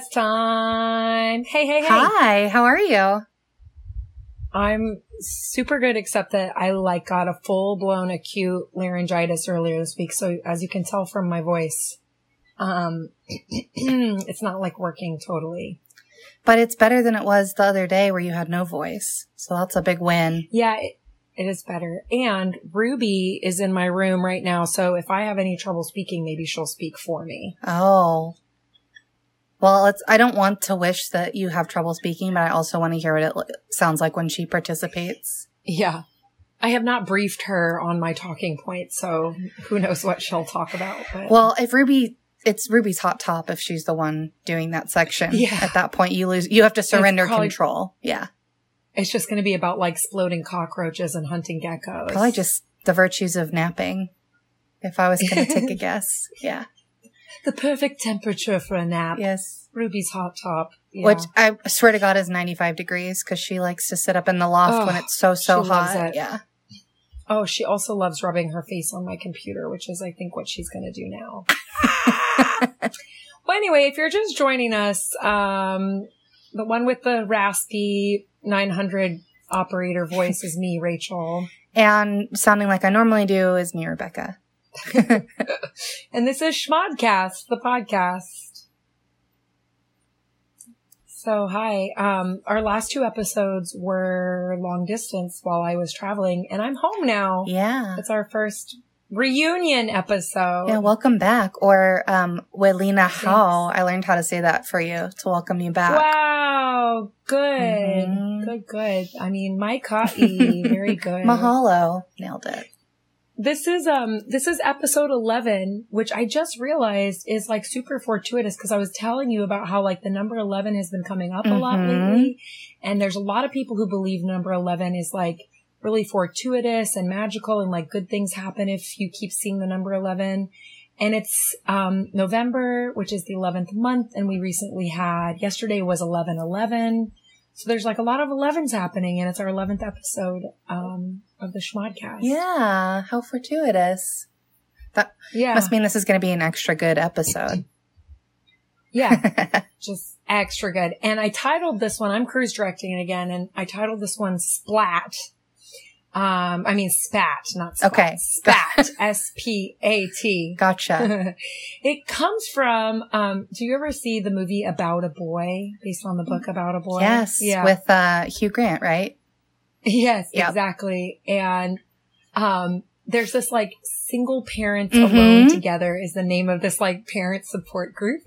Schmodcast time. Hey, hey, hey. Hi, how are you? I'm super good, except that I like got a full blown acute laryngitis earlier this week. So as you can tell from my voice, um, it's not like working totally. But it's better than it was the other day where you had no voice. So that's a big win. Yeah, it, it is better. And Ruby is in my room right now. So if I have any trouble speaking, maybe she'll speak for me. Oh. Well, it's, I don't want to wish that you have trouble speaking, but I also want to hear what it l- sounds like when she participates. Yeah. I have not briefed her on my talking points, so who knows what she'll talk about. But Well, if Ruby, it's Ruby's hot top if she's the one doing that section. Yeah. At that point, you lose, you have to surrender probably- control. Yeah. it's just going to be about like exploding cockroaches and hunting geckos. Probably just the virtues of napping. If I was going to take a guess. Yeah. The perfect temperature for a nap. Yes. Ruby's hot top. Yeah. Which I swear to God is 95 degrees because she likes to sit up in the loft when Oh, it's so, so she loves hot. it. Yeah. oh, she also loves rubbing her face on my computer, which is, I think, what she's going to do now. well, anyway, if you're just joining us, um, the one with the raspy 900 operator voice is me, Rachel. And sounding like I normally do is me, Rebecca. And this is Schmodcast, the podcast. So hi. Um, our last two episodes were long distance while I was traveling and I'm home now. Yeah. It's our first reunion episode. Yeah, welcome back. Or um Welina hou. I learned how to say that for you to welcome you back. Wow. Good. Mhm. Good, good. I mean, my coffee, very good. Mahalo. Nailed it. This is um this is episode 11, which I just realized is like super fortuitous because I was telling you about how like the number 11 has been coming up a lot Mhm. lately and there's a lot of people who believe number 11 is like really fortuitous and magical and like good things happen if you keep seeing the number 11. And it's um November, which is the 11th month and we recently had yesterday was 1111. So there's like a lot of 11s happening and it's our 11th episode um of the Schmodcast. Yeah. How fortuitous. Yeah. Must mean this is going to be an extra good episode. Yeah. just extra good. And I titled this one, I'm cruise directing it again, and I titled this one Splat. Um, I mean spat, not splat. Okay. Spat. S-P-A-T. gotcha. it comes from, um, do you ever see the movie About a Boy, based on the book About a Boy? Yes. Yeah. With uh Hugh Grant, right? Yes, Yep. exactly. And um there's this like single parents Mhm. alone together is the name of this like parent support group.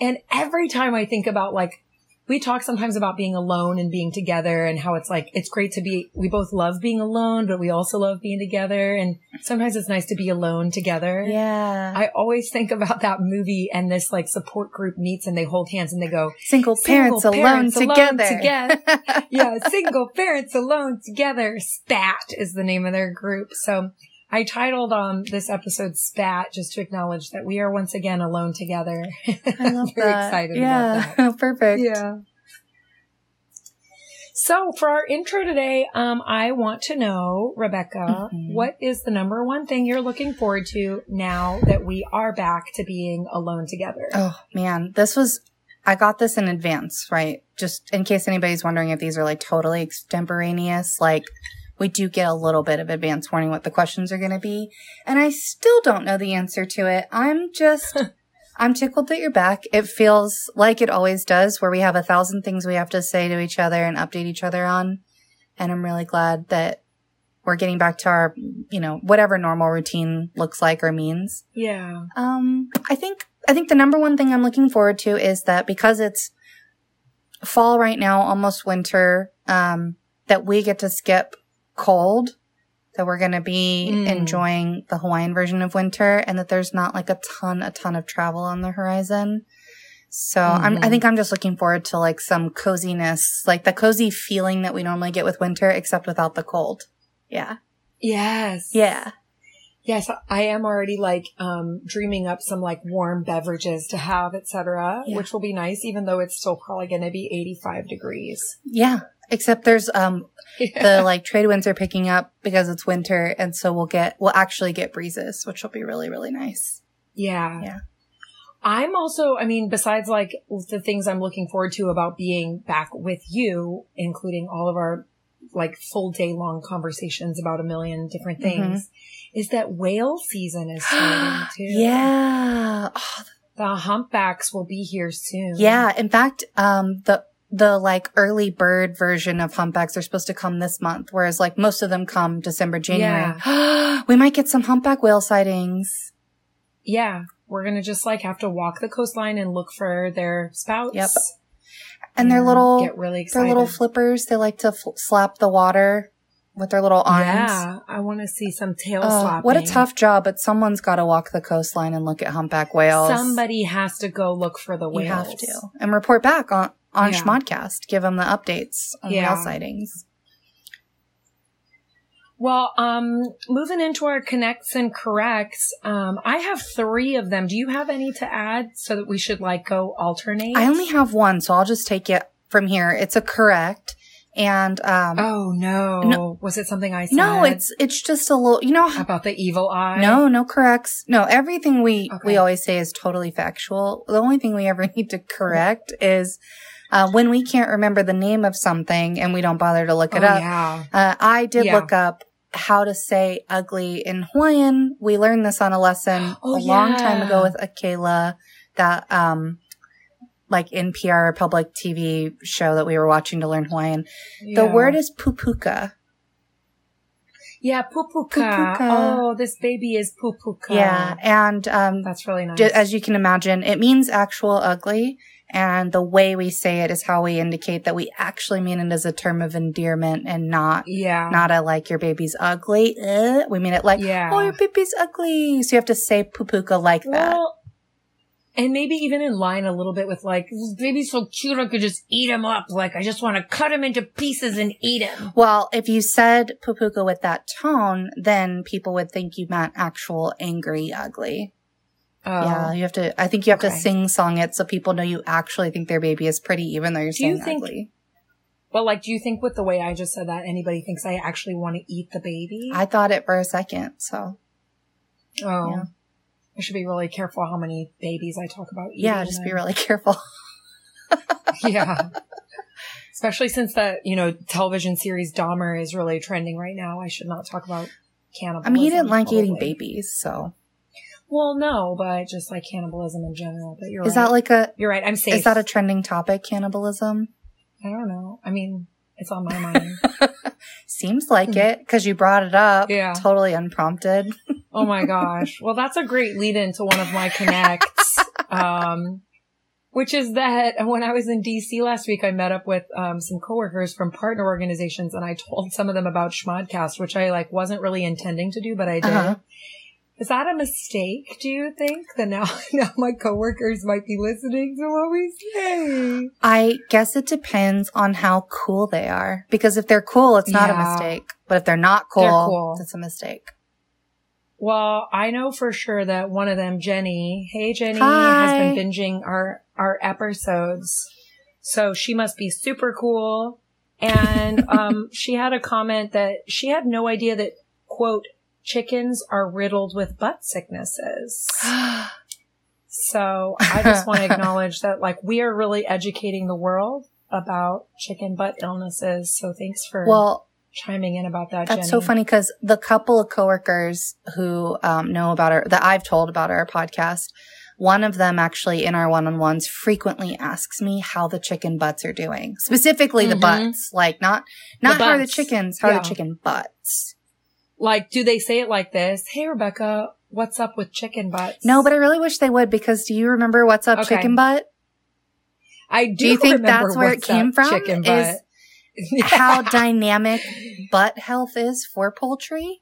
And every time I think about like we talk sometimes about being alone and being together and how it's like it's great to be we both love being alone, but we also love being together and sometimes it's nice to be alone together. Yeah. I always think about that movie and this like support group meets and they hold hands and they go, Single parents Single alone parents alone together. together. yeah, single parents alone together. Spat is the name of their group. So I titled um this episode Spat just to acknowledge that we are once again alone together. I love Very that. excited yeah. about that. Perfect. Yeah. So for our intro today, um, I want to know, Rebecca, Mhm. what is the number one thing you're looking forward to now that we are back to being alone together? Oh man, this was I got this in advance, right? Just in case anybody's wondering if these are like totally extemporaneous, like we do get a little bit of advance warning what the questions are going to be, and I still don't know the answer to it. I'm just I'm tickled that you're back. It feels like it always does where we have a thousand things we have to say to each other and update each other on, and I'm really glad that we're getting back to our, you know, whatever normal routine looks like or means. Yeah. Um, I think I think the number one thing I'm looking forward to is that because it's fall right now, almost winter, um, that we get to skip cold, that we're going to be Mm. enjoying the Hawaiian version of winter, and that there's not like a ton, a ton of travel on the horizon. So I'm, I think I'm just looking forward to like some coziness, like the cozy feeling that we normally get with winter, except without the cold. Yeah. Yes. Yeah. Yes, I am already like um dreaming up some like warm beverages to have, etc., Yeah. which will be nice, even though it's still probably going to be 85 degrees. Yeah. Except there's, um, the like trade winds are picking up because it's winter and so we'll get we'll actually get breezes which will be really really nice yeah. Yeah. I'm also, I mean, besides like the things I'm looking forward to about being back with you, including all of our like full day long conversations about a million different Mm-hmm. things, is that whale season is starting too. yeah. Oh, The humpbacks will be here soon. yeah. In fact, um, the, the like early bird version of humpbacks are supposed to come this month, whereas like most of them come December, January. we might get some humpback whale sightings. Yeah. We're going to just like have to walk the coastline and look for their spouts. Yep. And their mm, little, get really excited. their little flippers, they like to fl- slap the water with their little arms. Yeah. I want to see some tail Oh, slapping. what a tough job, but someone's got to walk the coastline and look at humpback whales. Somebody has to go look for the whales. you have to and report back on on Yeah. Schmodcast. Give them the updates on Yeah. whale sightings. Well, um, moving into our connects and corrects, um, I have three of them. Do you have any to add so that we should like go alternate? I only have one, so I'll just take it from here. It's a correct, and um, Oh no. No. Was it something I said? no, it's it's just a little. You know, about the evil eye. no, no corrects. No, everything we Okay. we always say is totally factual. The only thing we ever need to correct is. Uh, when we can't remember the name of something and we don't bother to look Oh, it up, yeah. Uh, I did Yeah. look up how to say ugly in Hawaiian. We learned this on a lesson Oh, a long time ago with Akela, that, um, like NPR public TV show that we were watching to learn Hawaiian. The word is pupuka. Yeah, pupuka. Pupuka. Oh, this baby is pupuka. Yeah. And, um, That's really nice. ju- as you can imagine, it means actual ugly. And the way we say it is how we indicate that we actually mean it as a term of endearment and not yeah. not a like your baby's ugly. Uh, we mean it like, Yeah. oh, your baby's ugly. So you have to say pupuka like that. And maybe even in line a little bit with like, this baby's so cute, I could just eat him up. Like, I just want to cut him into pieces and eat him. Well, if you said pupuka with that tone, then people would think you meant actual angry ugly. Oh. Yeah, you have to, I think you have to sing song it so people know you actually think their baby is pretty even though you're Do you think- ugly. Well, like, do you think with the way I just said that, anybody thinks I actually want to eat the baby? I thought it for a second, so oh. yeah. I should be really careful how many babies I talk about eating. yeah, just be really careful. yeah. Especially since that, you know, television series Dahmer is really trending right now. I should not talk about cannibalism. I mean, he didn't like eating babies, so Well, no, but just like cannibalism in general. But you're is right. that like a, you're right. I'm safe. is that a trending topic, cannibalism? I don't know. I mean, it's on my mind. Seems like it because you brought it up. Yeah. Totally unprompted. oh my gosh. Well, that's a great lead into one of my connects. Um, which is that when I was in DC last week, I met up with um, some coworkers from partner organizations, and I told some of them about Schmodcast, which I like wasn't really intending to do, but I did. Uh-huh. Is that a mistake? Do you think that now now my coworkers might be listening to what we say? I guess it depends on how cool they are. Because if they're cool, it's not a mistake. But if they're not cool, They're cool. it's a mistake. Well, I know for sure that one of them, Jenny, hey Jenny, Hi. has been binging our our episodes. So she must be super cool. And um she had a comment that she had no idea that quote chickens are riddled with butt sicknesses. So I just want to acknowledge that like we are really educating the world about chicken butt illnesses. So thanks for well, chiming in about that, that's Jenny. so funny because the couple of coworkers who um, know about our, that I've told about our podcast, one of them actually in our one-on-ones frequently asks me how the chicken butts are doing. Specifically the Mhm. butts. Like not, not how are the chickens, how are Yeah. the chicken butts. Like, do they say it like this? Hey, Rebecca, what's up with chicken butts? No, but I really wish they would because do you remember what's up Okay. chicken butt? I do. Do you think remember that's where it came from? Chicken Is butt. how dynamic butt health is for poultry?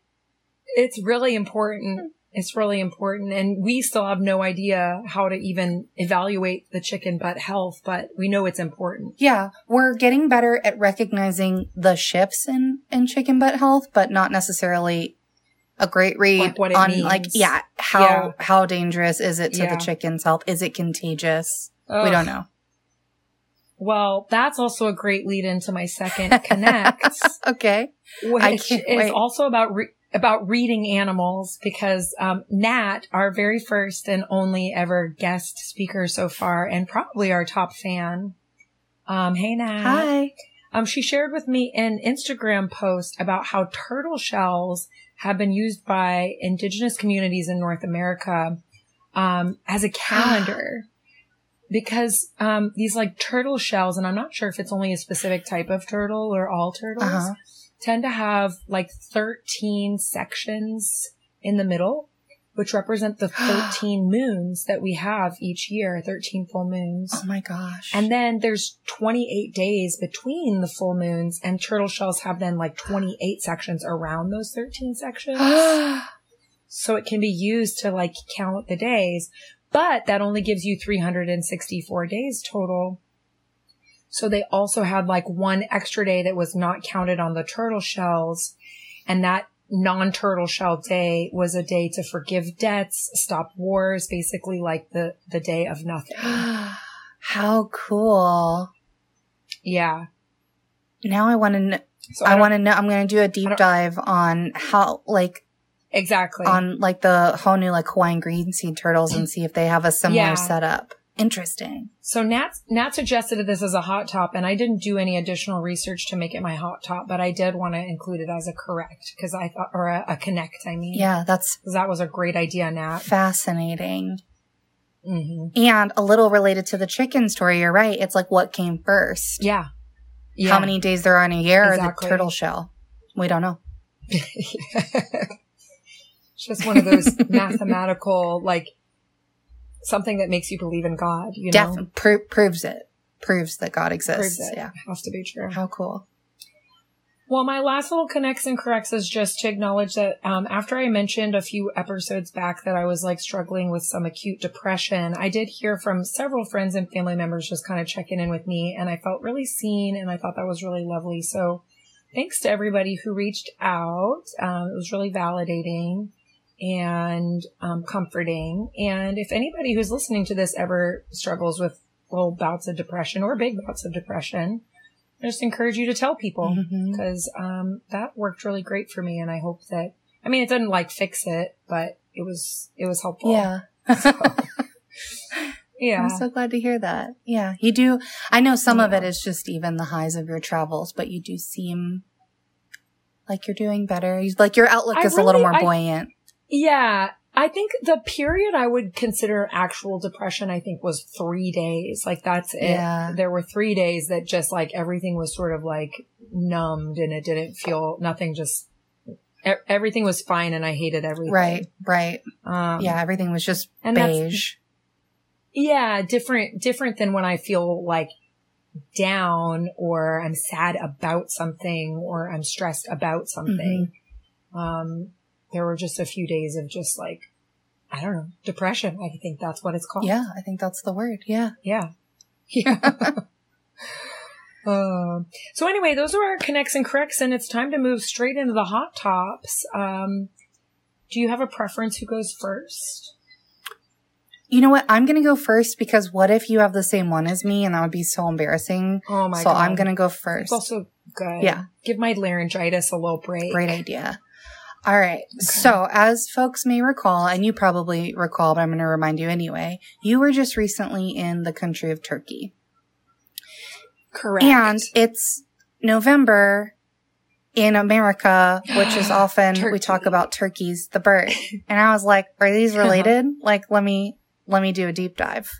it's really important. It's really important, and we still have no idea how to even evaluate the chicken butt health, but we know it's important. Yeah, we're getting better at recognizing the shifts in, in chicken butt health, but not necessarily a great read Like what it on means. like, yeah, how, Yeah. how dangerous is it to Yeah. the chicken's health? Is it contagious? We don't know. Well, that's also a great lead into my second connect, Okay. which is wait. also about re- about reading animals because um, Nat, our very first and only ever guest speaker so far, and probably our top fan. Um, hey Nat. Hi. Um, she shared with me an Instagram post about how turtle shells have been used by indigenous communities in North America um, as a calendar. because um, these like turtle shells, and I'm not sure if it's only a specific type of turtle or all turtles, Uh-huh. Tend to have like 13 sections in the middle, which represent the 13 moons that we have each year, 13 full moons. Oh my gosh. And then there's 28 days between the full moons and turtle shells have then like 28 sections around those 13 sections. so it can be used to like count the days, but that only gives you 364 days total. So they also had like one extra day that was not counted on the turtle shells. And that non-turtle shell day was a day to forgive debts, stop wars, basically like the, the day of nothing. How cool. Yeah. Now I want to know. So I don't- want to know. I'm going to do a deep dive on how, like, exactly. on like the whole new like Hawaiian green sea turtles and see if they have a similar Yeah. setup. Interesting. So Nat, Nat suggested this as a hot top and I didn't do any additional research to make it my hot top, but I did want to include it as a correct because I thought, or a, a connect, I mean. Yeah, that's that was a great idea, Nat. fascinating. hmm And a little related to the chicken story. You're right. It's like what came first. Yeah. Yeah. How many days there are in a year or the turtle shell? We don't know. It's just one of those mathematical, like something that makes you believe in God, you know? Def- pro- proves it. Proves that God exists. Proves it. Yeah. Has to be true. How cool. Well, my last little connects and corrects is just to acknowledge that um, after I mentioned a few episodes back that I was like struggling with some acute depression, I did hear from several friends and family members just kind of checking in with me, and I felt really seen, and I thought that was really lovely. So, thanks to everybody who reached out. Um, it was really validating and um, comforting. And if anybody who's listening to this ever struggles with little bouts of depression or big bouts of depression, I just encourage you to tell people because um, that worked really great for me, and I hope that. I mean, it didn't like fix it, but it was it was helpful. Yeah. yeah, I'm so glad to hear that. Yeah. You do. I know some of it is just even the highs of your travels, but you do seem like you're doing better. Like your outlook I is a little really- more I- buoyant. Yeah. I think the period I would consider actual depression, I think, was three days. Like that's it. Yeah. There were three days that just like everything was sort of like numbed, and it didn't feel nothing. Just everything was fine, and I hated everything. Right. Right. Um, yeah. Everything was just and beige. Yeah, different, different than when I feel like down or I'm sad about something or I'm stressed about something. Um, there were just a few days of just like, I don't know, depression. I think that's what it's called. Yeah. I think that's the word. Yeah. Yeah. Yeah. Um, so anyway, those are our connects and corrects and it's time to move straight into the hot tops. Um, do you have a preference who goes first? You know what? I'm going to go first because what if you have the same one as me and that would be so embarrassing. Oh my so god. I'm going to go It's first. also good. Yeah. Give my laryngitis a little break. Great idea. All right. So, as folks may recall, and you probably recall, but I'm going to remind you anyway, you were just recently in the country of Turkey. Correct. And it's November in America, which is often we talk about turkeys, the bird. And I was like, are these uh-huh. related? like, let me, let me do a deep dive.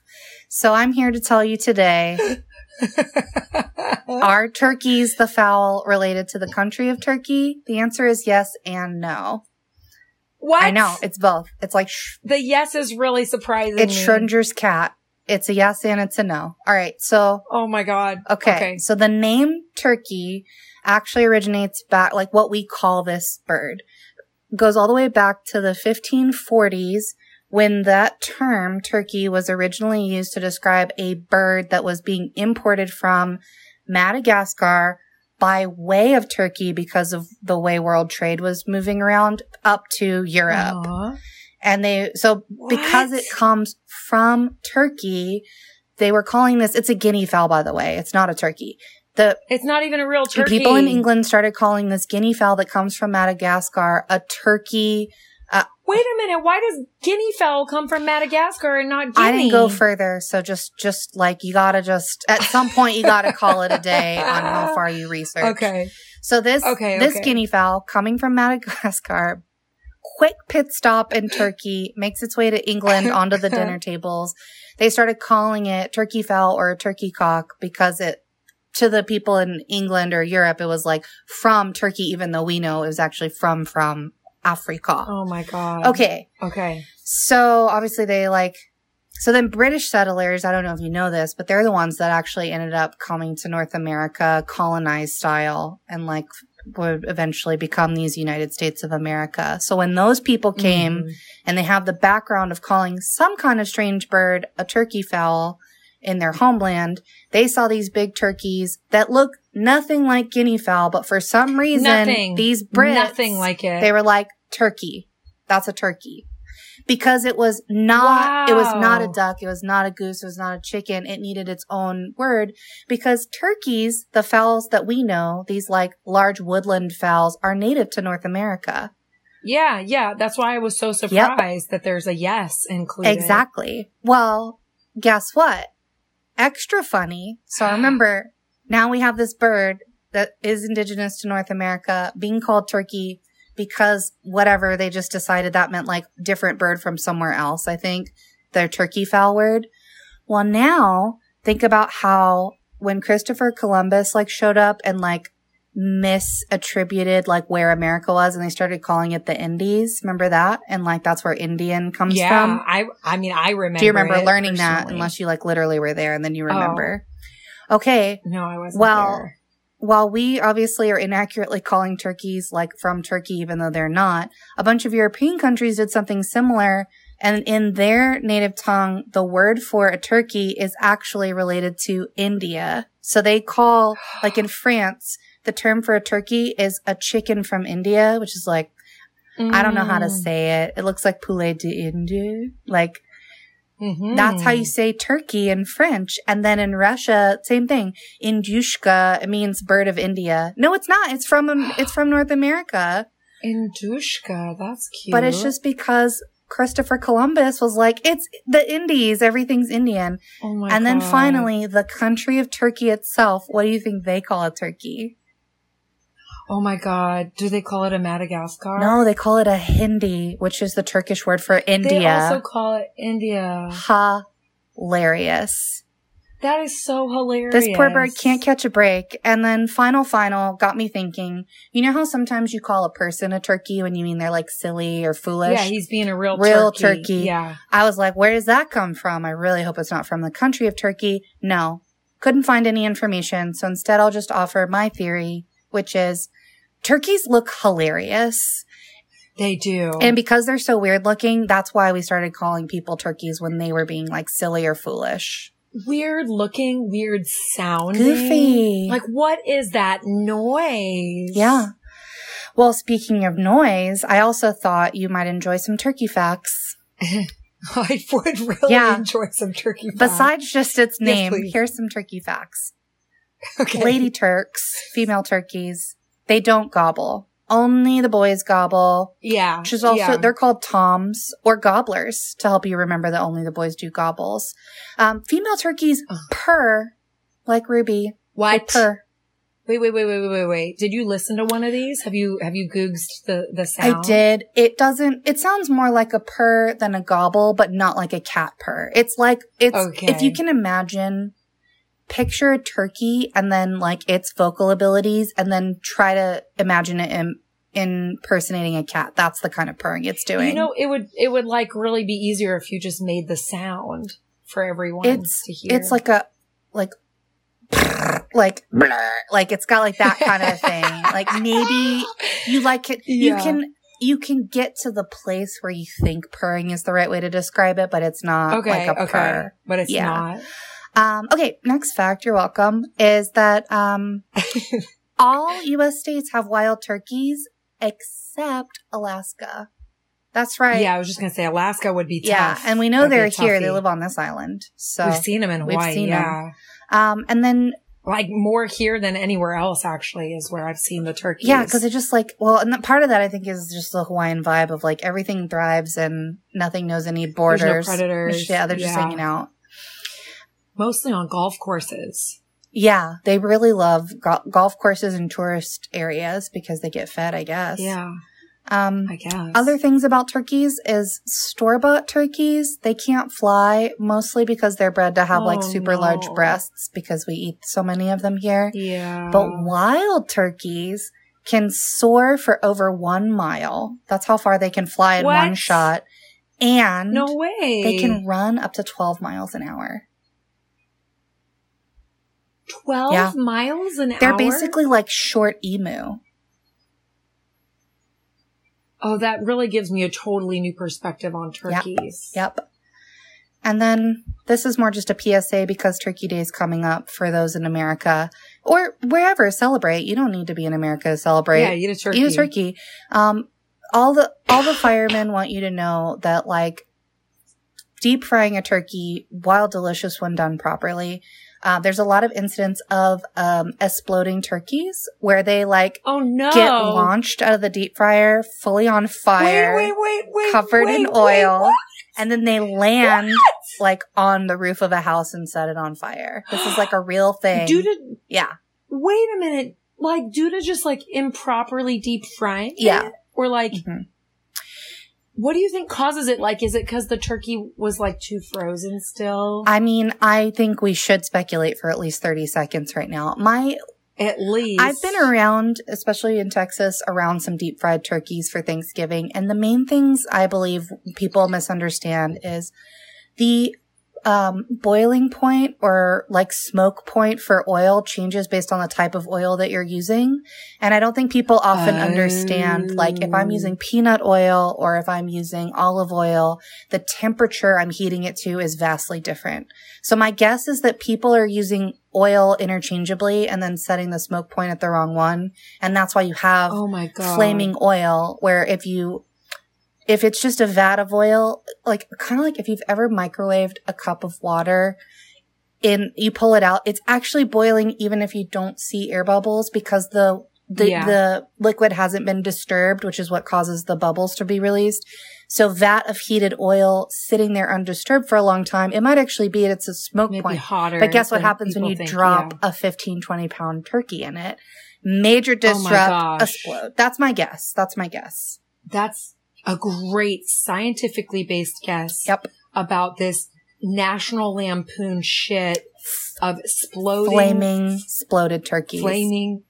So I'm here to tell you today, are turkeys the fowl related to the country of Turkey? The answer is yes and no. what? I know it's both. It's like sh- the yes is really surprising. it's me. Schrodinger's cat. It's a yes and it's a no. All right. So Oh my god. Okay. Okay. So the name turkey actually originates back, like what we call this bird, goes all the way back to the 1540s when that term turkey was originally used to describe a bird that was being imported from Madagascar by way of Turkey because of the way world trade was moving around up to Europe. Aw. And they, so because it comes from Turkey, they were calling this, it's a guinea fowl, by the way. It's not a turkey. The It's not even a real turkey. people in England started calling this guinea fowl that comes from Madagascar a turkey. Wait a minute. Why does guinea fowl come from Madagascar and not Guinea? I didn't go further, so just just like you gotta just at some point you gotta call it a day on how far you research. Okay. So this Okay, this okay. guinea fowl coming from Madagascar, quick pit stop in Turkey, makes its way to England onto the dinner tables. They started calling it turkey fowl or turkey cock because it to the people in England or Europe it was like from Turkey even though we know it was actually from from Africa. Oh my god. Okay. Okay. So obviously they like, so then British settlers, I don't know if you know this, but they're the ones that actually ended up coming to North America colonized style and like would eventually become these United States of America. So when those people came Mhm. and they have the background of calling some kind of strange bird a turkey fowl in their homeland, they saw these big turkeys that look nothing like guinea fowl, but for some reason, Nothing. these Brits, Nothing like it. they were like turkey. That's a turkey. Because it was not, it was not a duck, it was not a goose, it was not a chicken. It needed its own word because turkeys, the fowls that we know, these like large woodland fowls are native to North America. yeah, yeah. That's why I was so surprised that there's a yes included. Exactly. Well, guess what? Extra funny. So remember, now we have this bird that is indigenous to North America being called turkey because whatever they just decided that meant like different bird from somewhere else. I think their turkey fowl word. Well, now think about how when Christopher Columbus like showed up and like misattributed like where America was and they started calling it the Indies. Remember that? And like that's where Indian comes Yeah, from. I I mean I remember. Do you remember learning that unless you like literally were there and then you Oh. remember? Okay. No, I wasn't. Well, there. While we obviously are inaccurately calling turkeys like from Turkey, even though they're not, a bunch of European countries did something similar. And in their native tongue, the word for a turkey is actually related to India. So they call, like in France, the term for a turkey is a chicken from India, which is like, I don't know how to Mm. say it. It looks like poulet d'Inde. Like, Mhm. that's how you say turkey in French. And then in Russia, same thing. Indushka, it means bird of India. No, it's not. It's from, it's from North America. Indushka. That's cute. But it's just because Christopher Columbus was like, it's the Indies. Everything's Indian. Oh my and then God. finally, the country of Turkey itself, what do you think they call a turkey? Oh my god. Do they call it a Madagascar? No, they call it a Hindi, which is the Turkish word for India. They also call it India. Hilarious. That is so hilarious. This poor bird can't catch a break. And then final, final got me thinking, you know how sometimes you call a person a turkey when you mean they're like silly or foolish? Yeah, he's being a real Real turkey. turkey. Yeah. I was like, where does that come from? I really hope it's not from the country of Turkey. No, couldn't find any information. So instead I'll just offer my theory, which is turkeys look hilarious. They do. And because they're so weird looking, that's why we started calling people turkeys when they were being like silly or foolish. weird looking, weird sounding. Goofy. Like what is that noise? Yeah. Well, speaking of noise, I also thought you might enjoy some turkey facts. I would really Yeah. enjoy some turkey. facts. Besides just its name, please. here's some turkey facts. okay. Lady Turks, female turkeys, they don't gobble. Only the boys gobble, Yeah. which is also, yeah. they're called toms or gobblers to help you remember that only the boys do gobbles. Um, female turkeys Ugh. purr like Ruby. What? purr. Wait, wait, wait, wait, wait, wait, wait. Did you listen to one of these? Have you have you googled the the sound? I did. It doesn't, it sounds more like a purr than a gobble, but not like a cat purr. It's like, it's, Okay. if you can imagine, picture a turkey and then like its vocal abilities and then try to imagine it in, impersonating a cat. That's the kind of purring it's doing. You know, it would it would like really be easier if you just made the sound for everyone it's, to hear. it's like a, like, like, like it's got like that kind of thing. like maybe you like it, you can, you can get to the place where you think purring is the right way to describe it, but it's not okay, like a okay, purr. but it's Yeah. not. Um, okay, next fact, you're welcome, is that um, all U.S. states have wild turkeys except Alaska. That's right. Yeah, I was just gonna say Alaska would be tough. Yeah, and we know That'd they're here. They live on this island. So, We've seen them in We've Hawaii. seen 'em. yeah. um, and then like more here than anywhere else. Actually, is where I've seen the turkeys. Yeah, because it just like well, and part of that I think is just the Hawaiian vibe of like everything thrives and nothing knows any borders. There's no predators. Yeah, they're just Yeah. hanging out. Mostly on golf courses. Yeah, they really love go- golf courses and tourist areas because they get fed, I guess. Yeah, Um, I guess. other things about turkeys is store bought turkeys. They can't fly mostly because they're bred to have like Oh, super large breasts because we eat so many of them here. yeah, But wild turkeys can soar for over one mile. That's how far they can fly in What? one shot. And no way. they can run up to 12 miles an hour. Twelve Yeah. miles an hour. They're hour. basically like short emu. Oh, that really gives me a totally new perspective on turkeys. Yep. And then this is more just a PSA because Turkey Day is coming up for those in America or wherever celebrate. You don't need to be in America to celebrate. Yeah, eat a turkey. Eat a turkey. Um, all the all the firemen want you to know that like deep frying a turkey, while delicious when done properly, uh, there's a lot of incidents of um, exploding turkeys where they like Oh no! get launched out of the deep fryer fully on fire Wait, wait, wait, wait. covered in oil, what? and then they land like on the roof of a house and set it on fire. This is like a real thing. Due to yeah, wait a minute, like due to just like improperly deep frying. Yeah. Or like, Mhm. What do you think causes it? Like, is it because the turkey was like too frozen still? I mean, I think we should speculate for at least thirty seconds right now. My, At least I've been around, especially in Texas, around some deep fried turkeys for Thanksgiving, and the main things I believe people misunderstand is the um, boiling point or like smoke point for oil changes based on the type of oil that you're using. And I don't think people often Oh. understand, like if I'm using peanut oil or if I'm using olive oil, the temperature I'm heating it to is vastly different. So my guess is that people are using oil interchangeably and then setting the smoke point at the wrong one. And that's why you have Oh my god! flaming oil where if you if it's just a vat of oil like kind of like if you've ever microwaved a cup of water and you pull it out it's actually boiling even if you don't see air bubbles because the the, Yeah. the liquid hasn't been disturbed which is what causes the bubbles to be released so vat of heated oil sitting there undisturbed for a long time it might actually be it's a smoke Maybe point hotter. but guess what happens when you think, drop yeah. a 15, 20 pound turkey in it? Major Oh disrupt, gosh. explode. That's my guess. That's my guess. That's a great scientifically based guess. Yep. About this National Lampoon shit of exploding, Flaming, exploded turkeys. flaming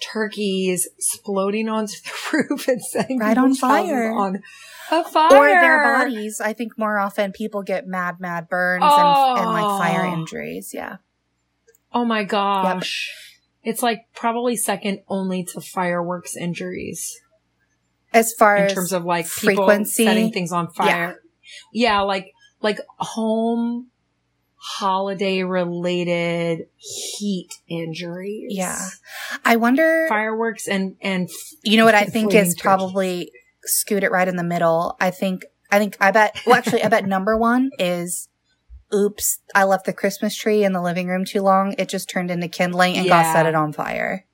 turkeys exploding onto the roof and setting Right on fire. on a fire. Or their bodies. I think more often people get mad, mad burns and, and like fire Oh. injuries. Yeah. Oh my gosh. It's like probably second only to fireworks injuries As far in as terms of like people frequency, setting things on fire. Yeah. like like home holiday related heat injuries. Yeah. I wonder, Fireworks and and you know what I think is probably scoot it right in the middle. I think, I think, I bet, well, actually, I bet number one is oops, I left the Christmas tree in the living room too long. It just turned into kindling and Yeah. set it on fire.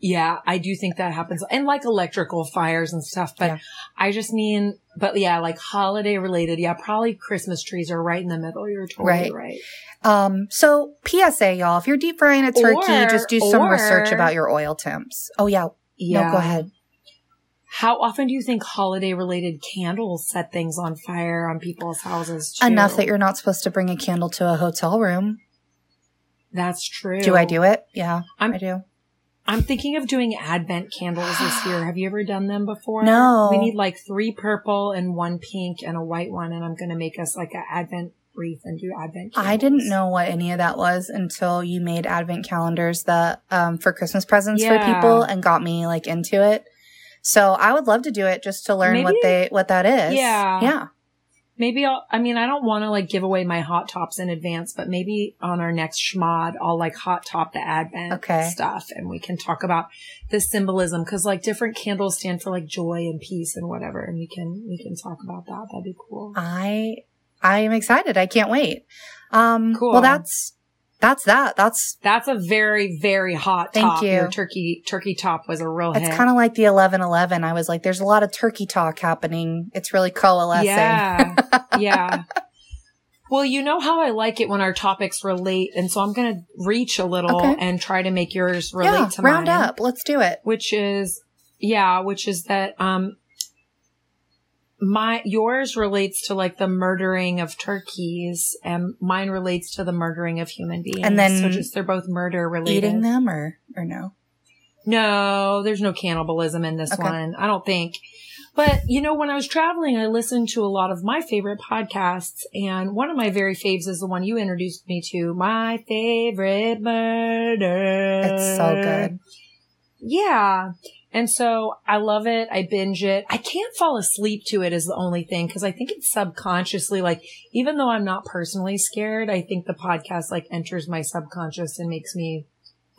Yeah, I do think that happens and like electrical fires and stuff, but Yeah. I just mean but yeah, like holiday related. Yeah, probably Christmas trees are right in the middle. You're totally Right. right. Um, so PSA, y'all, if you're deep frying a turkey, Or- just do some research about your oil temps. Oh yeah. Yeah. No, go ahead. How often do you think holiday related candles set things on fire on people's houses? Too? Enough that you're not supposed to bring a candle to a hotel room. That's true. Do I do it? Yeah, I'm- I do. I'm thinking of doing advent candles this year. Have you ever done them before? No. We need like three purple and one pink and a white one, and I'm gonna make us like an advent wreath and do advent. Candles. I didn't know what any of that was until you made advent calendars that um for Christmas presents for people and got me like into it. So I would love to do it just to learn what they what that is. Yeah. Yeah. Maybe I'll. I mean, I don't want to like give away my hot tops in advance, but maybe on our next schmod, I'll like hot top the advent Okay. stuff, and we can talk about the symbolism because like different candles stand for like joy and peace and whatever, and we can we can talk about that. That'd be cool. I I am excited. I can't wait. Um Cool. well that's That's that. That's That's a very, very hot Thank top. you. Your turkey turkey top was a real it's kind of like the eleven eleven. I was like, there's a lot of turkey talk happening. It's really coalescing. Yeah. yeah. Well, you know how I like it when our topics relate, and so I'm going to reach a little Okay. and try to make yours relate yeah. to Round mine. Round up. Let's do it. which is yeah which is that um my yours relates to like the murdering of turkeys and mine relates to the murdering of human beings And then so just they're both murder related Eating them or or no? no there's no cannibalism in this Okay. one i don't think but you know when i was traveling i listened to a lot of my favorite podcasts and one of my very faves is the one you introduced me to my favorite murder It's so good. yeah. And so I love it. I binge it. I can't fall asleep to it is the only thing because I think it's subconsciously like, even though I'm not personally scared, I think the podcast like enters my subconscious and makes me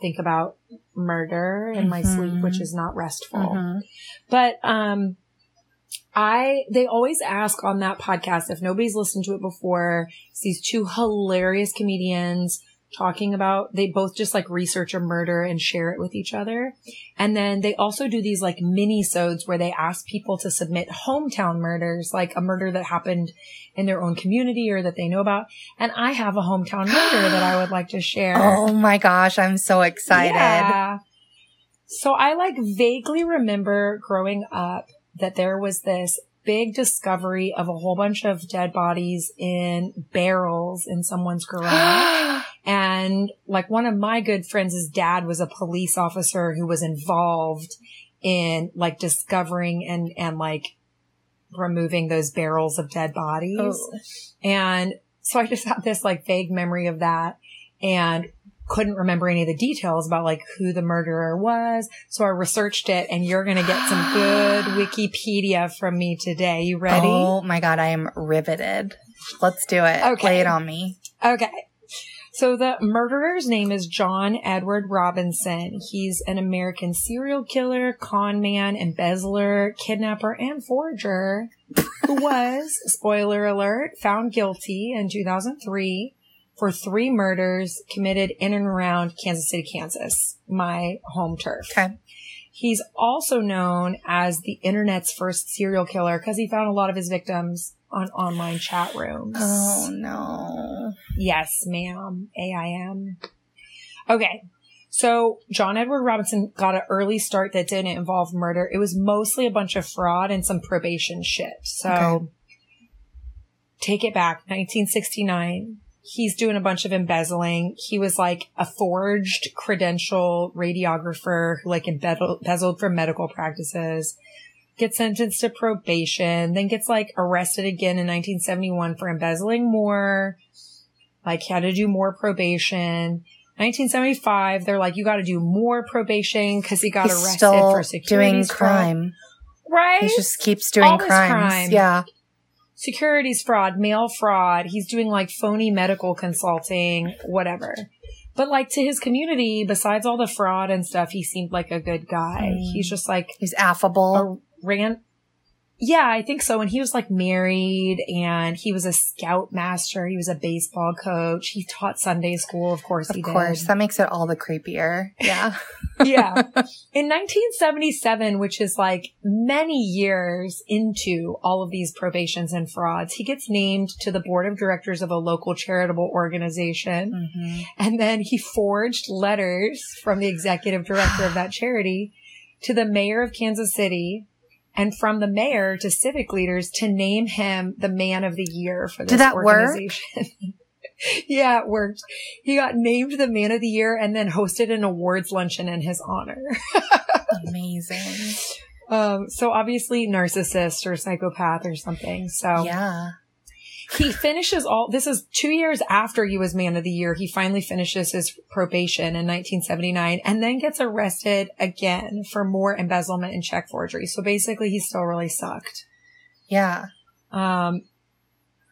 think about murder in my sleep, which is not restful. Mhm. But, um, I, they always ask on that podcast, if nobody's listened to it before, it's these two hilarious comedians talking about, they both just like research a murder and share it with each other. And then they also do these like mini sodes where they ask people to submit hometown murders, like a murder that happened in their own community or that they know about. And I have a hometown murder that I would like to share. Oh my gosh, I'm so excited. Yeah. So I like vaguely remember growing up that there was this big discovery of a whole bunch of dead bodies in barrels in someone's garage. and like one of my good friends' dad was a police officer who was involved in like discovering and, and like removing those barrels of dead bodies. Oh. And so I just had this like vague memory of that and couldn't remember any of the details about like who the murderer was. So I researched it and you're going to get some good Wikipedia from me today. You ready? Oh my god, I am riveted. Let's do it. Okay. Lay it on me. Okay. So the murderer's name is John Edward Robinson. He's an American serial killer, con man, embezzler, kidnapper, and forger who was, spoiler alert, found guilty in 2003 for three murders committed in and around Kansas City, Kansas, my home turf. Okay. He's also known as the internet's first serial killer because he found a lot of his victims on online chat rooms. Oh no. Yes, ma'am. AIM. Okay. So John Edward Robinson got an early start that didn't involve murder. It was mostly a bunch of fraud and some probation shit. So Okay. take it back. 1969. He's doing a bunch of embezzling. He was like a forged credential radiographer who like embezzled, from medical practices gets sentenced to probation, then gets like arrested again in 1971 for embezzling more. Like he had to do more probation. 1975, they're like, you got to do more probation because he got He's arrested for securities doing fraud. crime. Right? He just keeps doing crimes. crime. Yeah. Securities fraud, mail fraud. He's doing like phony medical consulting, whatever. But like to his community, besides all the fraud and stuff, he seemed like a good guy. Mm. He's just like He's affable. a ran. Yeah, I think so. And he was like married and he was a scout master. He was a baseball coach. He taught Sunday school. Of course of course. did. That makes it all the creepier. Yeah. yeah. In 1977, which is like many years into all of these probations and frauds, he gets named to the board of directors of a local charitable organization. Mhm. And then he forged letters from the executive director of that charity to the mayor of Kansas City and from the mayor to civic leaders to name him the man of the year for this Did that work? yeah, it worked. He got named the man of the year and then hosted an awards luncheon in his honor. Amazing. Um, so obviously narcissist or psychopath or something. So Yeah. He finishes all this is two years after he was man of the year. He finally finishes his probation in 1979 and then gets arrested again for more embezzlement and check forgery. So basically he still really sucked. Yeah. um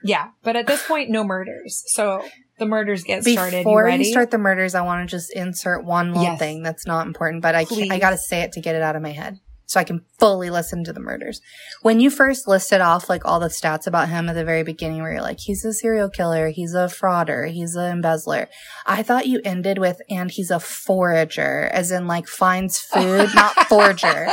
yeah. But at this point no murders. So the murders get started. You Before you start the murders, I want to just insert one little Yes. thing that's not important, but I can't, I got to say it to get it out of my head. So I can fully listen to the murders. When you first listed off like all the stats about him at the very beginning, where you're like, he's a serial killer, he's a frauder, he's an embezzler, I thought you ended with, and he's a forager, as in like finds food, not forger.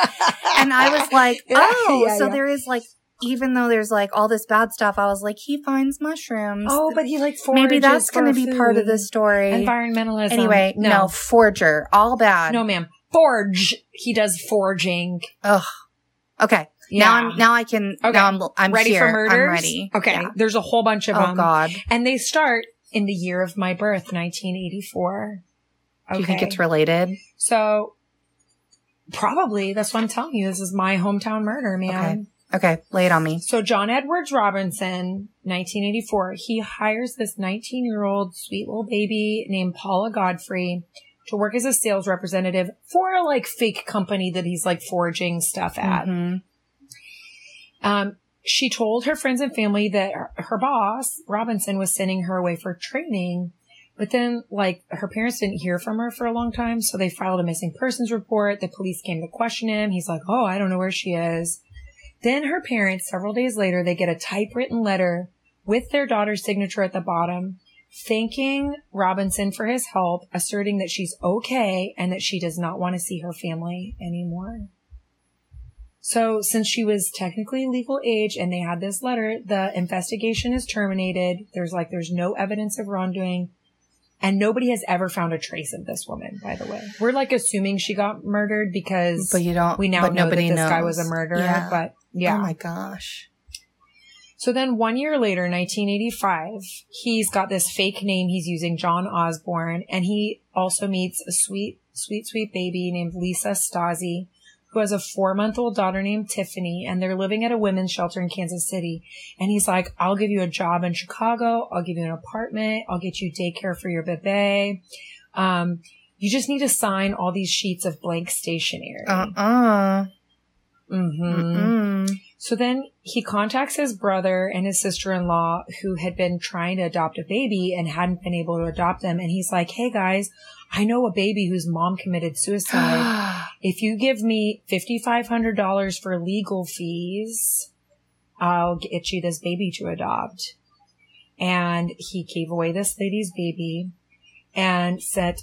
And I was like, oh, Yeah, so yeah. there is like, even though there's like all this bad stuff, I was like, he finds mushrooms. Oh, but he like maybe that's going to for be part of the story. environmentalism. Anyway, no. forger, all bad. no, ma'am. Forge. He does forging. Ugh. Okay. Yeah. Now I'm now I can Okay. now I'm I'm ready here. for murder. I'm ready. Okay. Yeah. There's a whole bunch of Oh them. God. And they start in the year of my birth, 1984. Do you think it's related? So probably that's what I'm telling you. This is my hometown murder, man. Okay, lay it on me. So John Edwards Robinson, 1984, he hires this 19 year old sweet little baby named Paula Godfrey to work as a sales representative for a like fake company that he's like forging stuff at. Mhm. Um, she told her friends and family that her, her boss, Robinson, was sending her away for training. But then, like, her parents didn't hear from her for a long time, so they filed a missing persons report. The police came to question him. He's like, Oh, I don't know where she is. Then her parents, several days later, they get a typewritten letter with their daughter's signature at the bottom, thanking Robinson for his help, asserting that she's okay and that she does not want to see her family anymore. So since she was technically legal age and they had this letter, the investigation is terminated. There's like, there's no evidence of wrongdoing. And nobody has ever found a trace of this woman, by the way. We're like assuming she got murdered because But you don't. we now but know nobody that this knows. guy was a murderer. Yeah. But yeah. Oh my gosh. So then one year later, 1985, he's got this fake name he's using, John Osborne, and he also meets a sweet, sweet, sweet baby named Lisa Stasi, who has a four month old daughter named Tiffany, and they're living at a women's shelter in Kansas City. And he's like, I'll give you a job in Chicago. I'll give you an apartment. I'll get you daycare for your bebe. Um, you just need to sign all these sheets of blank stationery. Uh uh hmm Mm. So then he contacts his brother and his sister-in-law who had been trying to adopt a baby and hadn't been able to adopt them. And he's like, Hey guys, I know a baby whose mom committed suicide. if you give me $5,500 for legal fees, I'll get you this baby to adopt. And he gave away this lady's baby and said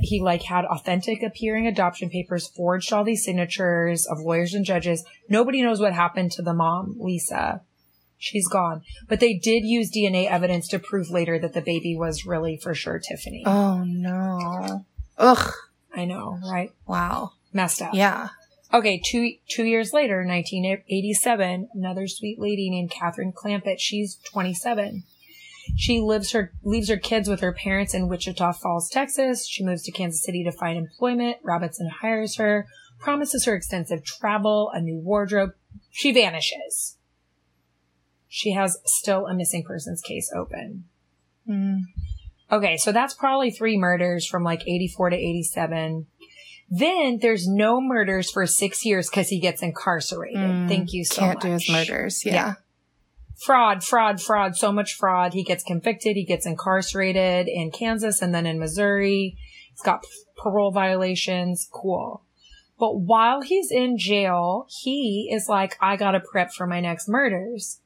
he like had authentic appearing adoption papers, forged all these signatures of lawyers and judges. Nobody knows what happened to the mom, Lisa. She's gone. But they did use DNA evidence to prove later that the baby was really for sure Tiffany. oh no. Ugh. I know, right? Wow. Messed up. Yeah. Okay, two two years later, 1987, another sweet lady named Catherine Clampitt. She's 27. She lives her leaves her kids with her parents in Wichita Falls, Texas. She moves to Kansas City to find employment. Robinson hires her, promises her extensive travel, a new wardrobe. She vanishes. She has still a missing persons case open. Mm. Okay, so that's probably three murders from like 84 to 87. Then there's no murders for six years because he gets incarcerated. Mm, Thank you so Can't much. do his murders. Yeah. Yeah. Fraud, fraud, fraud, so much fraud. He gets convicted. He gets incarcerated in Kansas and then in Missouri. He's got parole violations. Cool. But while he's in jail, he is like, I gotta prep for my next murders.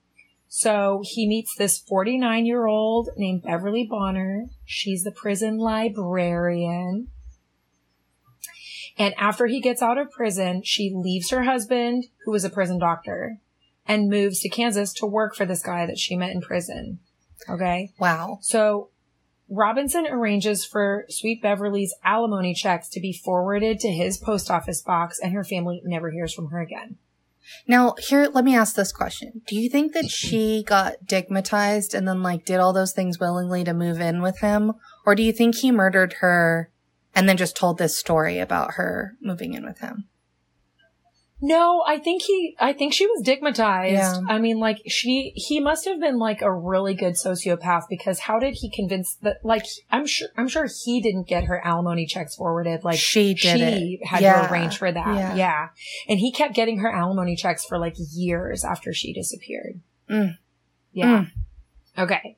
So he meets this 49 year old named Beverly Bonner. She's the prison librarian. And after he gets out of prison, she leaves her husband, who was a prison doctor, and moves to Kansas to work for this guy that she met in prison. Okay. Wow. So Robinson arranges for Sweet Beverly's alimony checks to be forwarded to his post office box and her family never hears from her again. Now, here, let me ask this question. Do you think that she got stigmatized and then, like, did all those things willingly to move in with him? Or do you think he murdered her and then just told this story about her moving in with him? No, I think he, I think she was stigmatized. Yeah. I mean, like she, he must have been like a really good sociopath because how did he convince that, like, I'm sure, I'm sure he didn't get her alimony checks forwarded. Like she did she it. had Yeah. to arrange for that. Yeah. Yeah. And he kept getting her alimony checks for like years after she disappeared. Mm. Yeah. Okay.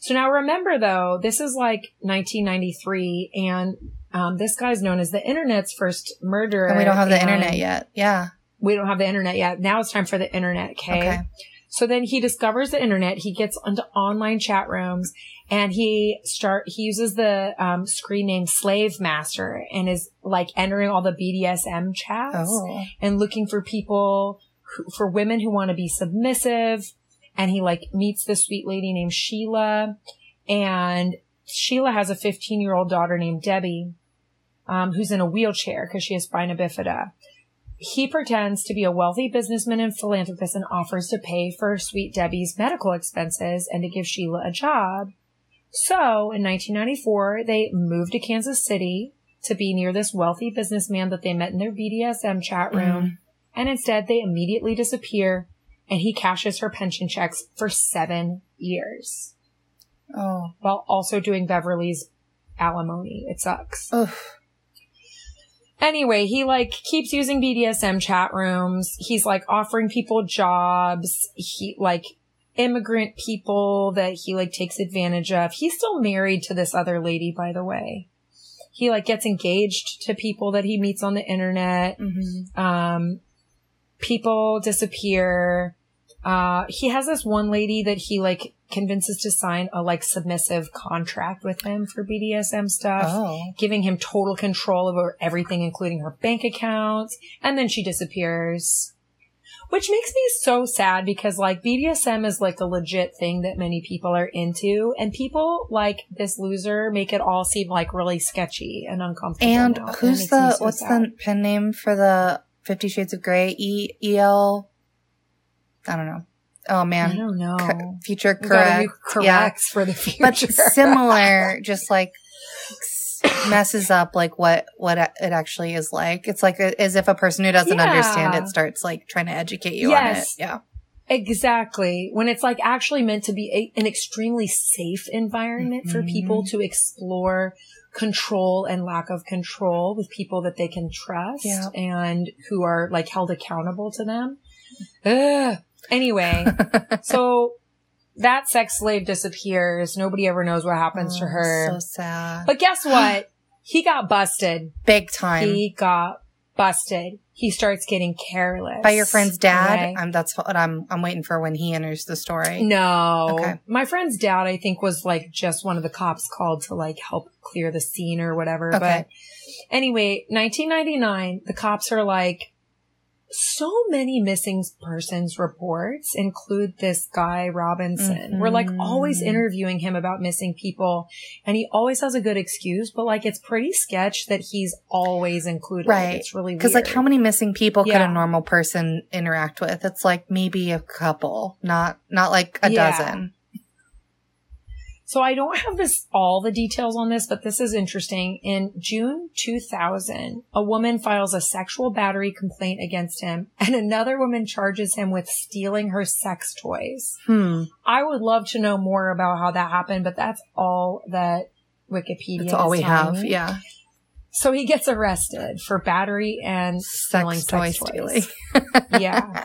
So now remember though, this is like 1993 and um, this guy's known as the internet's first murderer. And we don't have the internet yet. Yeah. we don't have the internet yet. Now it's time for the internet. Okay. Okay. So then he discovers the internet. He gets into online chat rooms and he start, he uses the um, screen name slave master and is like entering all the BDSM chats Oh. and looking for people who, for women who want to be submissive. And he like meets this sweet lady named Sheila and Sheila has a 15 year old daughter named Debbie, um, who's in a wheelchair because she has spina bifida. He pretends to be a wealthy businessman and philanthropist and offers to pay for sweet Debbie's medical expenses and to give Sheila a job. So in 1994, they moved to Kansas City to be near this wealthy businessman that they met in their BDSM chat room. And instead they immediately disappear and he cashes her pension checks for seven years Oh. while also doing Beverly's alimony. It sucks. Ugh. Anyway, he like keeps using BDSM chat rooms. He's like offering people jobs. He like immigrant people that he like takes advantage of. He's still married to this other lady, by the way. He like gets engaged to people that he meets on the internet. Mhm. Um, people disappear. Uh, he has this one lady that he like convinces to sign a like submissive contract with him for BDSM stuff Oh. giving him total control over everything, including her bank accounts. And then she disappears, which makes me so sad because like BDSM is like a legit thing that many people are into and people like this loser make it all seem like really sketchy and uncomfortable. And now, who's the so what's sad. the pen name for the Fifty Shades of Grey? E E L. I don't know. Oh man, I don't know. Co- future do correct. Yeah, corrects for the future. but similar. just like messes up like what what it actually is like. It's like a, as if a person who doesn't understand it starts like trying to educate you Yes. on it. Yeah. Exactly. When it's like actually meant to be a, an extremely safe environment for Mhm. people to explore control and lack of control with people that they can trust Yeah. and who are like held accountable to them. Ugh. Anyway, so that sex slave disappears. Nobody ever knows what happens to Oh, her. So sad. but guess what? he got busted. Big time. He got busted. He starts getting careless. By your friend's dad. Okay? I'm that's what I'm I'm waiting for when he enters the story. No. Okay. My friend's dad, I think, was like just one of the cops called to like help clear the scene or whatever. Okay. But anyway, 1999, the cops are like, so many missing persons reports include this guy Robinson. We're like always Mhm. interviewing him about missing people and he always has a good excuse, but like it's pretty sketch that he's always included. Right. It's really weird. Because like how many missing people could a normal person interact with? It's like maybe a couple, not not like a Yeah. dozen. So I don't have this all the details on this, but this is interesting. In June 2000, a woman files a sexual battery complaint against him and another woman charges him with stealing her sex toys. Hmm. I would love to know more about how that happened, but that's all that Wikipedia That's all is we have. me. Yeah. So he gets arrested for battery and stealing Sex toy sex toys. stealing. yeah.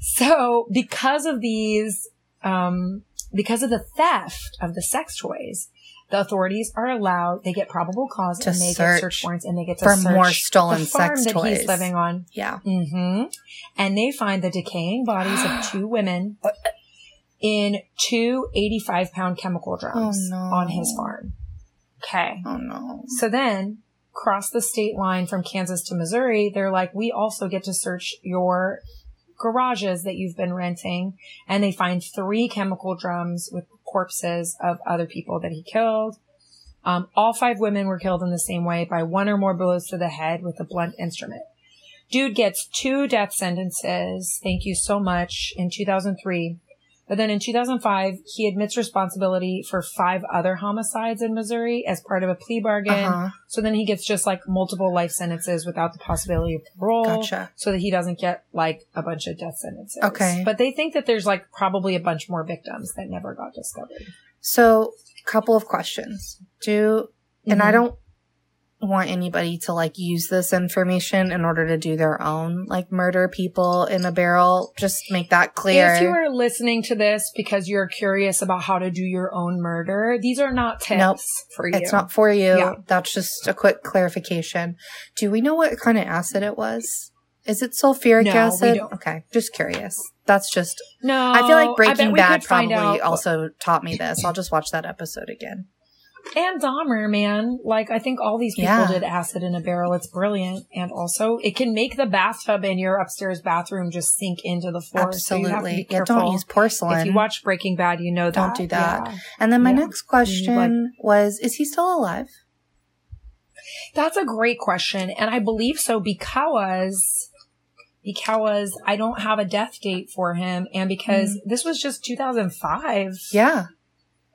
So because of these, um, because of the theft of the sex toys, the authorities are allowed, they get probable cause To and they search get search warrants and they get to search for search more stolen the farm sex that toys. he's living on. Yeah. Mm-hmm. And they find the decaying bodies of two women in two 85 pound chemical drums Oh, no. on his farm. Okay. Oh no. So then cross the state line from Kansas to Missouri. They're like, we also get to search your garages that you've been renting. And they find three chemical drums with corpses of other people that he killed. Um, all five women were killed in the same way by one or more blows to the head with a blunt instrument. Dude gets two death sentences. Thank you so much in 2003. But then in 2005, he admits responsibility for five other homicides in Missouri as part of a plea bargain. Uh-huh. So then he gets just like multiple life sentences without the possibility of parole. Gotcha. So that he doesn't get like a bunch of death sentences. Okay. But they think that there's like probably a bunch more victims that never got discovered. So, couple of questions. Do and I Mhm. don't want anybody to like use this information in order to do their own like murder people in a barrel. Just make that clear. If you are listening to this because you're curious about how to do your own murder, these are not tips Nope. for you. it's not for you. Yeah. That's just a quick clarification. Do we know what kind of acid it was? Is it sulfuric No, we acid? don't. Okay, just curious. That's just. No, I feel like Breaking Bad probably out. also taught me this. I'll just watch that episode again. And Dahmer, man. Like, I think all these people Yeah. did acid in a barrel. It's brilliant. And also, it can make the bathtub in your upstairs bathroom just sink into the floor. So you have to be Absolutely. Yeah, don't use porcelain. If you watch Breaking Bad, you know that. Don't do that. Yeah. and then my Yeah. next question was: Is he still alive? That's a great question. And I believe so because, because I don't have a death date for him. And because mm. this was just 2005 Yeah,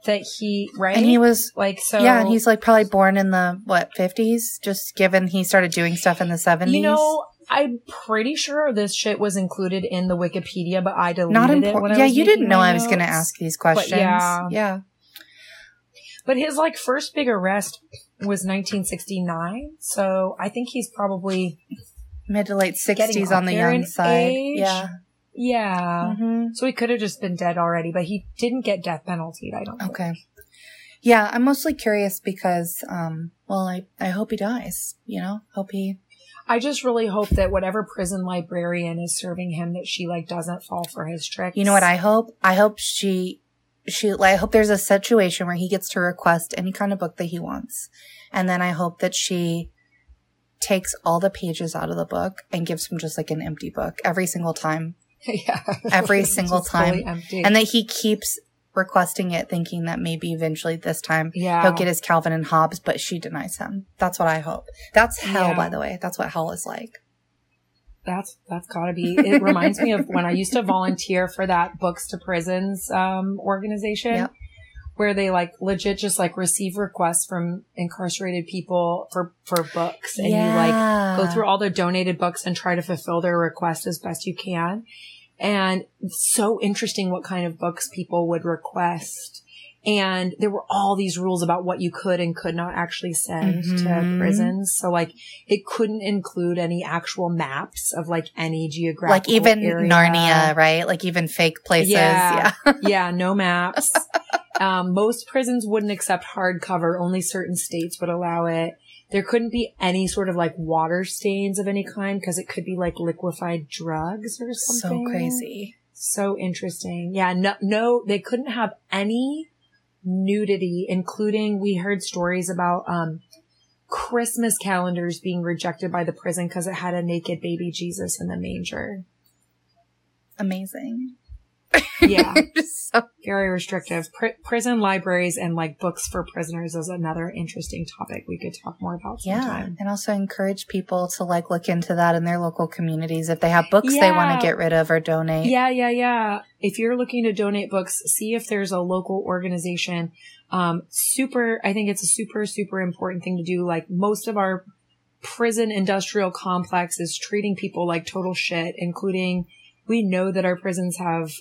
that he, right? and he was. like, so. yeah, and he's like probably born in the what fifties. Just given he started doing stuff in the seventies. You know, I'm pretty sure this shit was included in the Wikipedia, but I deleted not it when important. I Yeah, you didn't know I was going to ask these questions. yeah. yeah. But his like first big arrest was 1969, so I think he's probably mid to late sixties on the young side. age. Yeah. Yeah. hmm So he could have just been dead already, but he didn't get death penalty. I don't. think. Okay. Yeah, I'm mostly curious because, um, well, I, I hope he dies, you know, hope he, I just really hope that whatever prison librarian is serving him, that she like doesn't fall for his tricks. you know what I hope? I hope she, she, I hope there's a situation where he gets to request any kind of book that he wants. And then I hope that she takes all the pages out of the book and gives him just like an empty book every single time. yeah. Every single time. And that he keeps requesting it thinking that maybe eventually this time yeah. he'll get his Calvin and Hobbes, but she denies him. That's what I hope. That's hell, Yeah. by the way. That's what hell is like. That's that's gotta be. It reminds me of when I used to volunteer for that Books to Prisons um, organization, Yep. Where they like legit just like receive requests from incarcerated people for for books, and you like go through all their donated books and try to fulfill their request as best you can. And so interesting what kind of books people would request. And there were all these rules about what you could and could not actually send Mhm. to prisons. So like it couldn't include any actual maps of like any geographical like even area. Narnia, right? Like even fake places. Yeah. Yeah. yeah, no maps. Um, most prisons wouldn't accept hardcover. Only certain states would allow it. There couldn't be any sort of like water stains of any kind because it could be like liquefied drugs or something. so crazy. So interesting. Yeah. No, no, they couldn't have any nudity, including we heard stories about, um, Christmas calendars being rejected by the prison because it had a naked baby Jesus in the manger. Amazing. Yeah. So- very restrictive. Pri- prison libraries and like books for prisoners is another interesting topic we could talk more about yeah. sometime. And also encourage people to like look into that in their local communities if they have books they want to get rid of or donate. Yeah, yeah, yeah. If you're looking to donate books, see if there's a local organization. Um, super, I think it's a super, super important thing to do. Like most of our prison industrial complex is treating people like total shit, including we know that our prisons have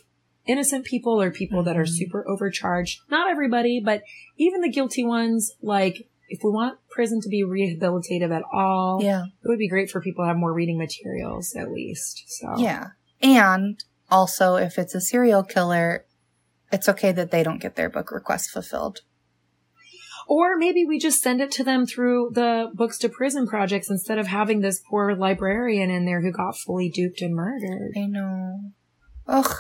innocent people or people that are Mhm. super overcharged. Not everybody, but even the guilty ones, like if we want prison to be rehabilitative at all, Yeah. it would be great for people to have more reading materials at least. So Yeah. And also if it's a serial killer, it's okay that they don't get their book request fulfilled. Or maybe we just send it to them through the books to prison projects instead of having this poor librarian in there who got fully duped and murdered. I know. Ugh.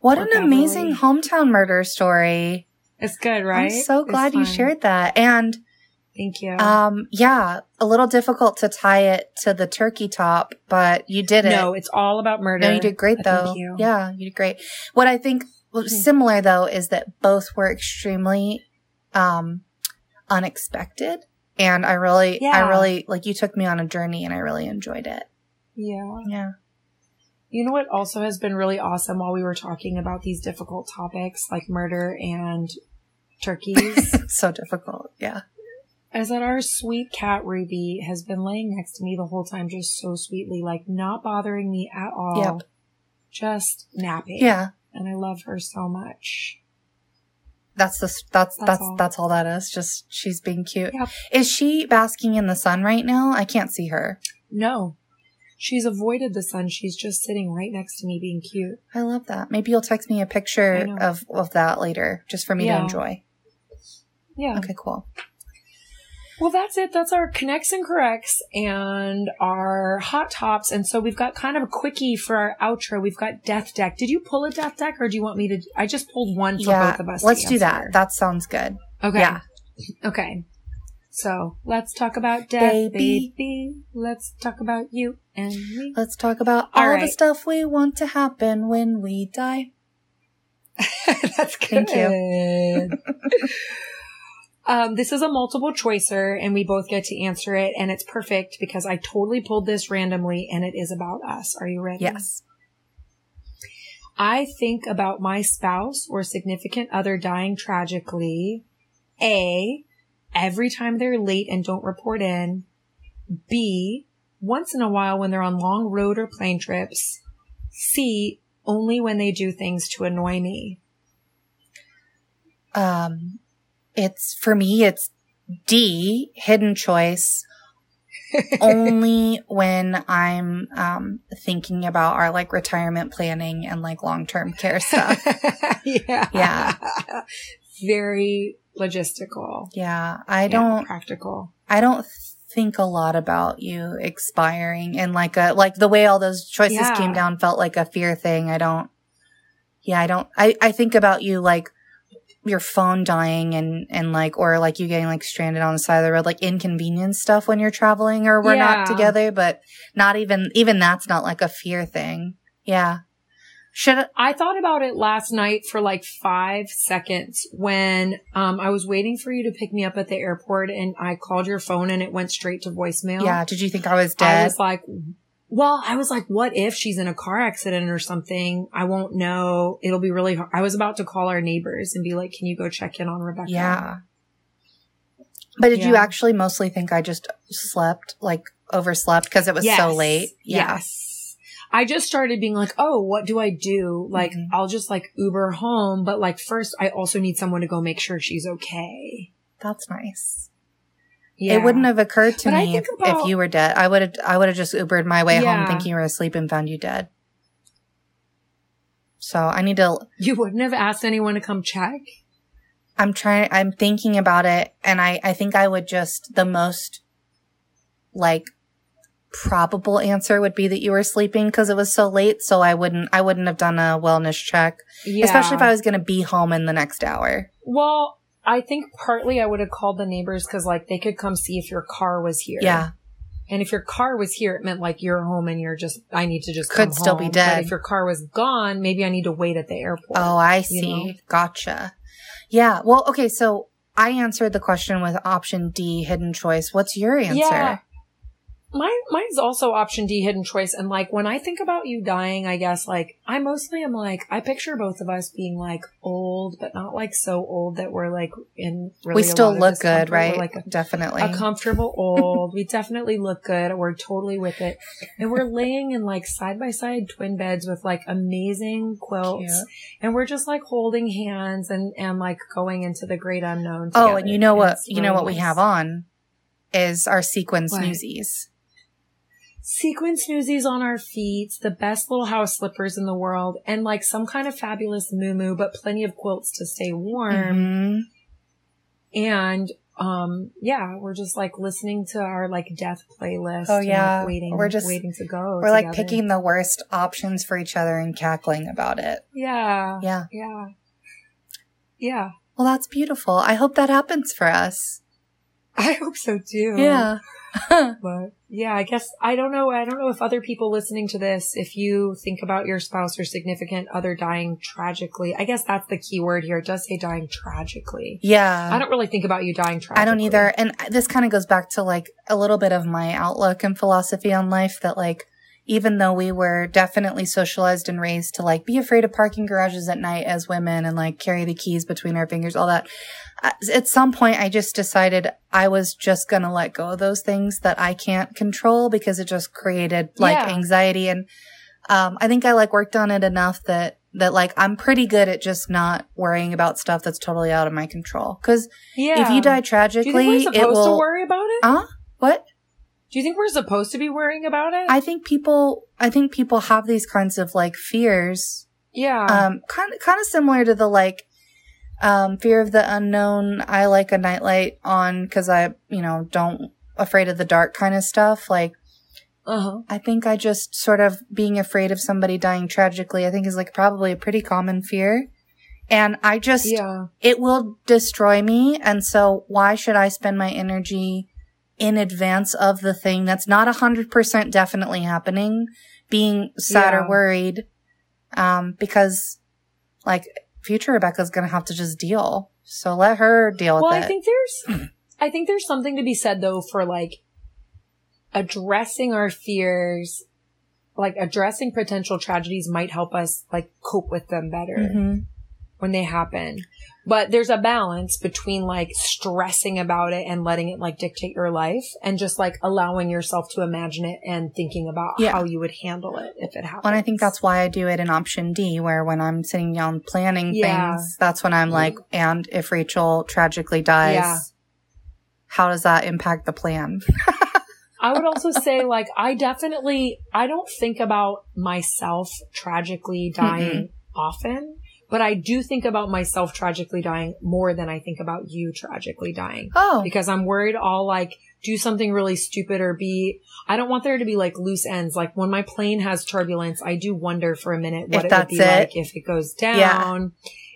What Poor an amazing Beverly. hometown murder story. It's good, right? I'm so glad you shared that. And Thank you. um yeah, a little difficult to tie it to the turkey top, but you did it. no, it's all about murder. No, you did great though. Thank you. Yeah, you did great. What I think was Hmm. similar though is that both were extremely um unexpected. And I really I really like you took me on a journey and I really enjoyed it. Yeah. Yeah. You know what also has been really awesome while we were talking about these difficult topics like murder and turkeys so difficult. Yeah. is that our sweet cat Ruby has been laying next to me the whole time just so sweetly, like not bothering me at all. Yep. Just napping. Yeah. And I love her so much. That's the that's That's that's all. that's all that is. Just she's being cute. Yep. Is she basking in the sun right now? I can't see her. No. She's avoided the sun. She's just sitting right next to me being cute. I love that. Maybe you'll text me a picture of of that later, just for me Yeah. to enjoy. Yeah. Okay, cool. Well, that's it. That's our connects and corrects and our hot tops. And so we've got kind of a quickie for our outro. We've got death deck. Did you pull a death deck or do you want me to? I just pulled one for yeah, both of us. let's do that. That sounds good. Okay. Yeah. Okay. So let's talk about death, Baby. baby. Let's talk about you and me. Let's talk about All all, the stuff we want to happen when we die. That's good. Thank you. um, this is a multiple choicer and we both get to answer it and it's perfect because I totally pulled this randomly and it is about us. Are you ready? Yes. I think about my spouse or significant other dying tragically. A, every time they're late and don't report in. B, once in a while when they're on long road or plane trips. C, only when they do things to annoy me. Um, it's for me, it's D, hidden choice. only when I'm um thinking about our like retirement planning and like long term care stuff. yeah. Yeah. Very logistical. Yeah, I don't practical. I don't think a lot about you expiring and like a like the way all those choices Yeah. came down felt like a fear thing. I don't Yeah, I don't I I think about you like your phone dying and and like or like you getting like stranded on the side of the road like inconvenience stuff when you're traveling or we're Yeah. not together but not even even that's not like a fear thing. Yeah. Should I thought about it last night for like five seconds when um, I was waiting for you to pick me up at the airport and I called your phone and it went straight to voicemail. yeah, did you think I was dead? I was like, well, I was like, what if she's in a car accident or something? I won't know. It'll be really hard. I was about to call our neighbors and be like, can you go check in on Rebecca? Yeah. But did you actually mostly think I just slept, like overslept because it was Yes. so late? Yeah. Yes. I just started being like, oh, what do I do? Like, Mhm. I'll just like Uber home. But like, first, I also need someone to go make sure she's okay. That's nice. Yeah. It wouldn't have occurred to But me if, about- if you were dead. I would have I would have just Ubered my way Yeah. home thinking you were asleep and found you dead. So I need to You wouldn't have asked anyone to come check? I'm trying I'm thinking about it and I I think I would just the most like probable answer would be that you were sleeping because it was so late so I wouldn't I wouldn't have done a wellness check Yeah. especially if I was going to be home in the next hour. Well, I think partly I would have called the neighbors because like they could come see if your car was here. Yeah. And if your car was here, it meant like you're home and you're just, I need to just Could still be dead. But if your car was gone, maybe I need to wait at the airport. Oh, I you see. know? Gotcha. Yeah. Well, okay. So I answered the question with option D, hidden choice. What's your answer? Yeah. Mine, mine's also option D, hidden choice. And like when I think about you dying, I guess like I mostly am like I picture both of us being like old, but not like so old that we're like in. Really we still look good, We're, right? like a, Definitely. a comfortable old. we definitely look good. We're totally with it, and we're laying in like side by side twin beds with like amazing quilts, Cute. and we're just like holding hands and and like going into the great unknown. oh, and you know what? It's You know really what we have on is our sequin What? snoozies. Sequin snoozies on our feet, the best little house slippers in the world, and like some kind of fabulous moo but plenty of quilts to stay warm. Mhm. And um, yeah, we're just like listening to our like death playlist. Oh, and, yeah. like, waiting. We're just- waiting to go. We're like picking the worst options for each other and cackling about it. Yeah, Yeah. yeah, yeah. Well, that's beautiful. I hope that happens for us. I hope so too. Yeah. But yeah, I guess I don't know. I don't know if other people listening to this, if you think about your spouse or significant other dying tragically, I guess that's the key word here. It does say dying tragically. yeah. I don't really think about you dying tragically. I don't either. And this kind of goes back to like a little bit of my outlook and philosophy on life that like, even though we were definitely socialized and raised to like be afraid of parking garages at night as women and like carry the keys between our fingers, all that. uh, At some point, I just decided I was just going to let go of those things that I can't control because it just created like Yeah. anxiety. And, um, I think I like worked on it enough that, that like I'm pretty good at just not worrying about stuff that's totally out of my control. Cause Yeah. if you die do tragically, you think we're it will. to worry about it? Huh? What? Do you think we're supposed to be worrying about it? I think people. I think people have these kinds of like fears. yeah. Um, kind of, kind of similar to the like, Um, fear of the unknown. I like a nightlight on because I, you know, don't afraid of the dark kind of stuff. Like, Uh-huh. I think I just sort of being afraid of somebody dying tragically, I think is like probably a pretty common fear. And I just, Yeah. it will destroy me. And so why should I spend my energy in advance of the thing that's not hundred percent definitely happening, being sad or worried? Um, because like future Rebecca's going to have to just deal. So let her deal with that. Well, it. I think there's, I think there's something to be said though for like addressing our fears, like addressing potential tragedies might help us like cope with them better Mhm. When they happen. But there's a balance between like stressing about it and letting it like dictate your life and just like allowing yourself to imagine it and thinking about Yeah. how you would handle it if it happens. And I think that's why I do it in option D, where when I'm sitting down planning Yeah. things, that's when I'm like, mm-hmm. and if Rachel tragically dies, Yeah. how does that impact the plan? I would also say, like, I definitely, I don't think about myself tragically dying often, but I do think about myself tragically dying more than I think about you tragically dying Oh, because I'm worried I'll like do something really stupid or be, I don't want there to be like loose ends. Like when my plane has turbulence, I do wonder for a minute what If it would be it. like if it goes down. Yeah.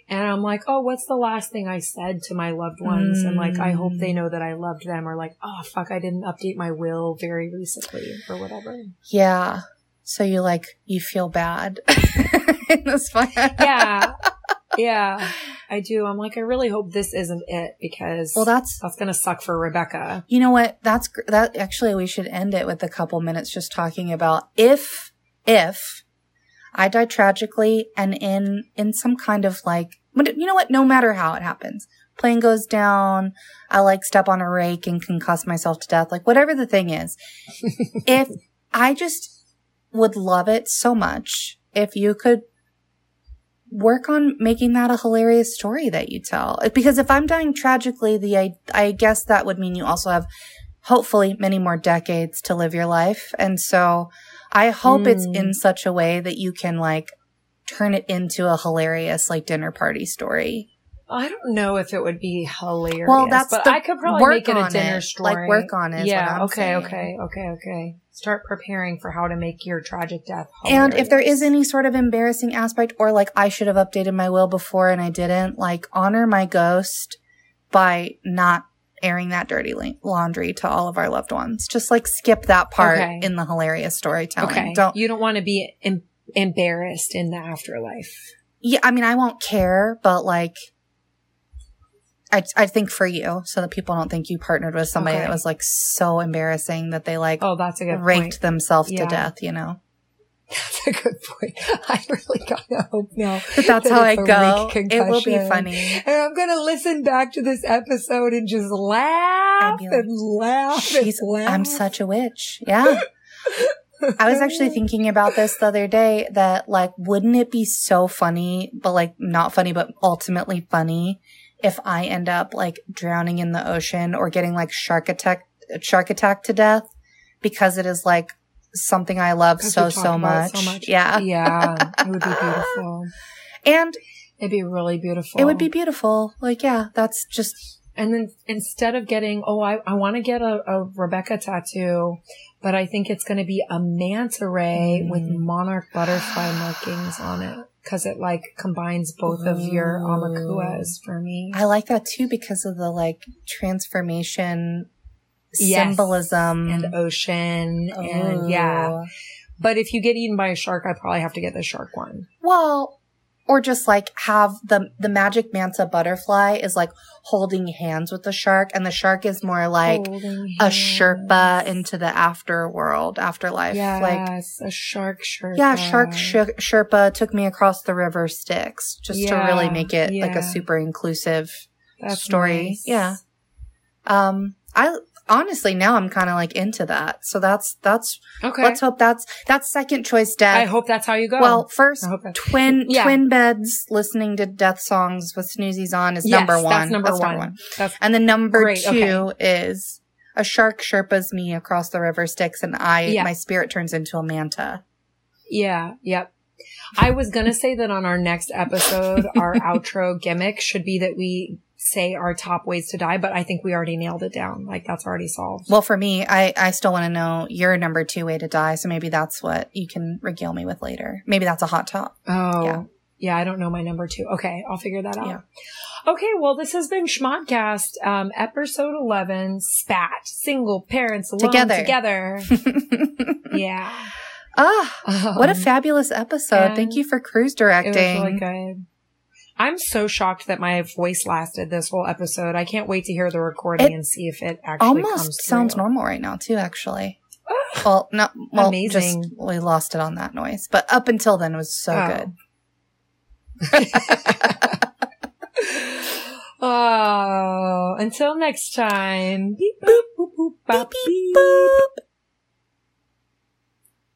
And I'm like, oh, what's the last thing I said to my loved ones? And like, I hope Mm. they know that I loved them or like, oh, fuck, I didn't update my will very recently or whatever. yeah. So you like, you feel bad in this plan. Yeah. yeah. I do. I'm like, I really hope this isn't it because Well, that's, that's going to suck for Rebecca. you know what? That's, that actually, we should end it with a couple minutes just talking about if, if I die tragically and in, in some kind of like, you know what? No matter how it happens, plane goes down, I like step on a rake and concuss myself to death, like whatever the thing is. if I just would love it so much if you could work on making that a hilarious story that you tell. Because if I'm dying tragically, the I, I guess that would mean you also have hopefully many more decades to live your life. And so I hope it's Mm. in such a way that you can like turn it into a hilarious like dinner party story. I don't know if it would be hilarious. Well, that's but I could probably work make it a dinner it. story. Like, work on it Yeah. okay. saying. Okay. Okay. Okay. Start preparing for how to make your tragic death. And if there is any sort of embarrassing aspect or like I should have updated my will before and I didn't, like honor my ghost by not airing that dirty laundry to all of our loved ones. Just like skip that part Okay. in the hilarious storytelling. okay, Don't, you don't want to be em- embarrassed in the afterlife. yeah, I mean, I won't care, but like, I, I think for you, so that people don't think you partnered with somebody Okay. that was like so embarrassing that they like Oh, that's a good raked point. themselves Yeah. to death, you know? That's a good point. I really gotta hope now. But that's that how I go. It will be funny. And I'm gonna listen back to this episode and just laugh be and laugh She's, and laugh. I'm such a witch. Yeah. I was actually thinking about this the other day that like, wouldn't it be so funny, but like not funny, but ultimately funny if I end up like drowning in the ocean or getting like shark attack, shark attack to death because it is like something I love so, so much. so much. Yeah. yeah, it would be beautiful. And It'd be really beautiful. it would be beautiful. Like, yeah, that's just, And then instead of getting, oh, I, I want to get a, a Rebecca tattoo, but I think it's going to be a manta ray with Mm. monarch butterfly markings on it. Cause it like combines both of your amakuas for me. I like that too because of the like transformation Yes. symbolism. and ocean and yeah. But if you get eaten by a shark, I probably have to get the shark one. Well, or just like have the the magic manta butterfly is like holding hands with the shark, and the shark is more like Holding a hands. Sherpa into the afterworld, afterlife. Like a shark Sherpa. yeah, shark Sh- Sherpa took me across the river Styx just to really make it like a super inclusive That's story. nice. Yeah. Um, I honestly now I'm kind of like into that. So that's that's Okay. let's hope that's that's second choice death. I hope that's how you go. Well, first I hope that- twin Yeah. twin beds listening to death songs with snoozies on is Yes, number one. That's number, one. That's And then number Great, two is a shark sherpas me across the river Styx, and I Yeah. my spirit turns into a manta. yeah. Yep. I was going to say that on our next episode, our outro gimmick should be that we say our top ways to die, but I think we already nailed it down. Like that's already solved. Well, for me, I, I still want to know your number two way to die. So maybe that's what you can regale me with later. Maybe that's a hot top. Oh, yeah. yeah I don't know my number two. Okay. I'll figure that out. Yeah. Okay. Well, this has been Schmodcast, um, episode 11, spat, single parents alone together. Together. yeah. Ah, um, what a um, fabulous episode. Thank you for cruise directing. It was really good. I'm so shocked that my voice lasted this whole episode. I can't wait to hear the recording it and see if it actually almost sounds normal right now too. Actually, ah, well, not well. Amazing. Just we lost it on that noise, but up until then it was so oh. good. oh, until next time. Beep, boop, boop, boop, beep, beep, boop.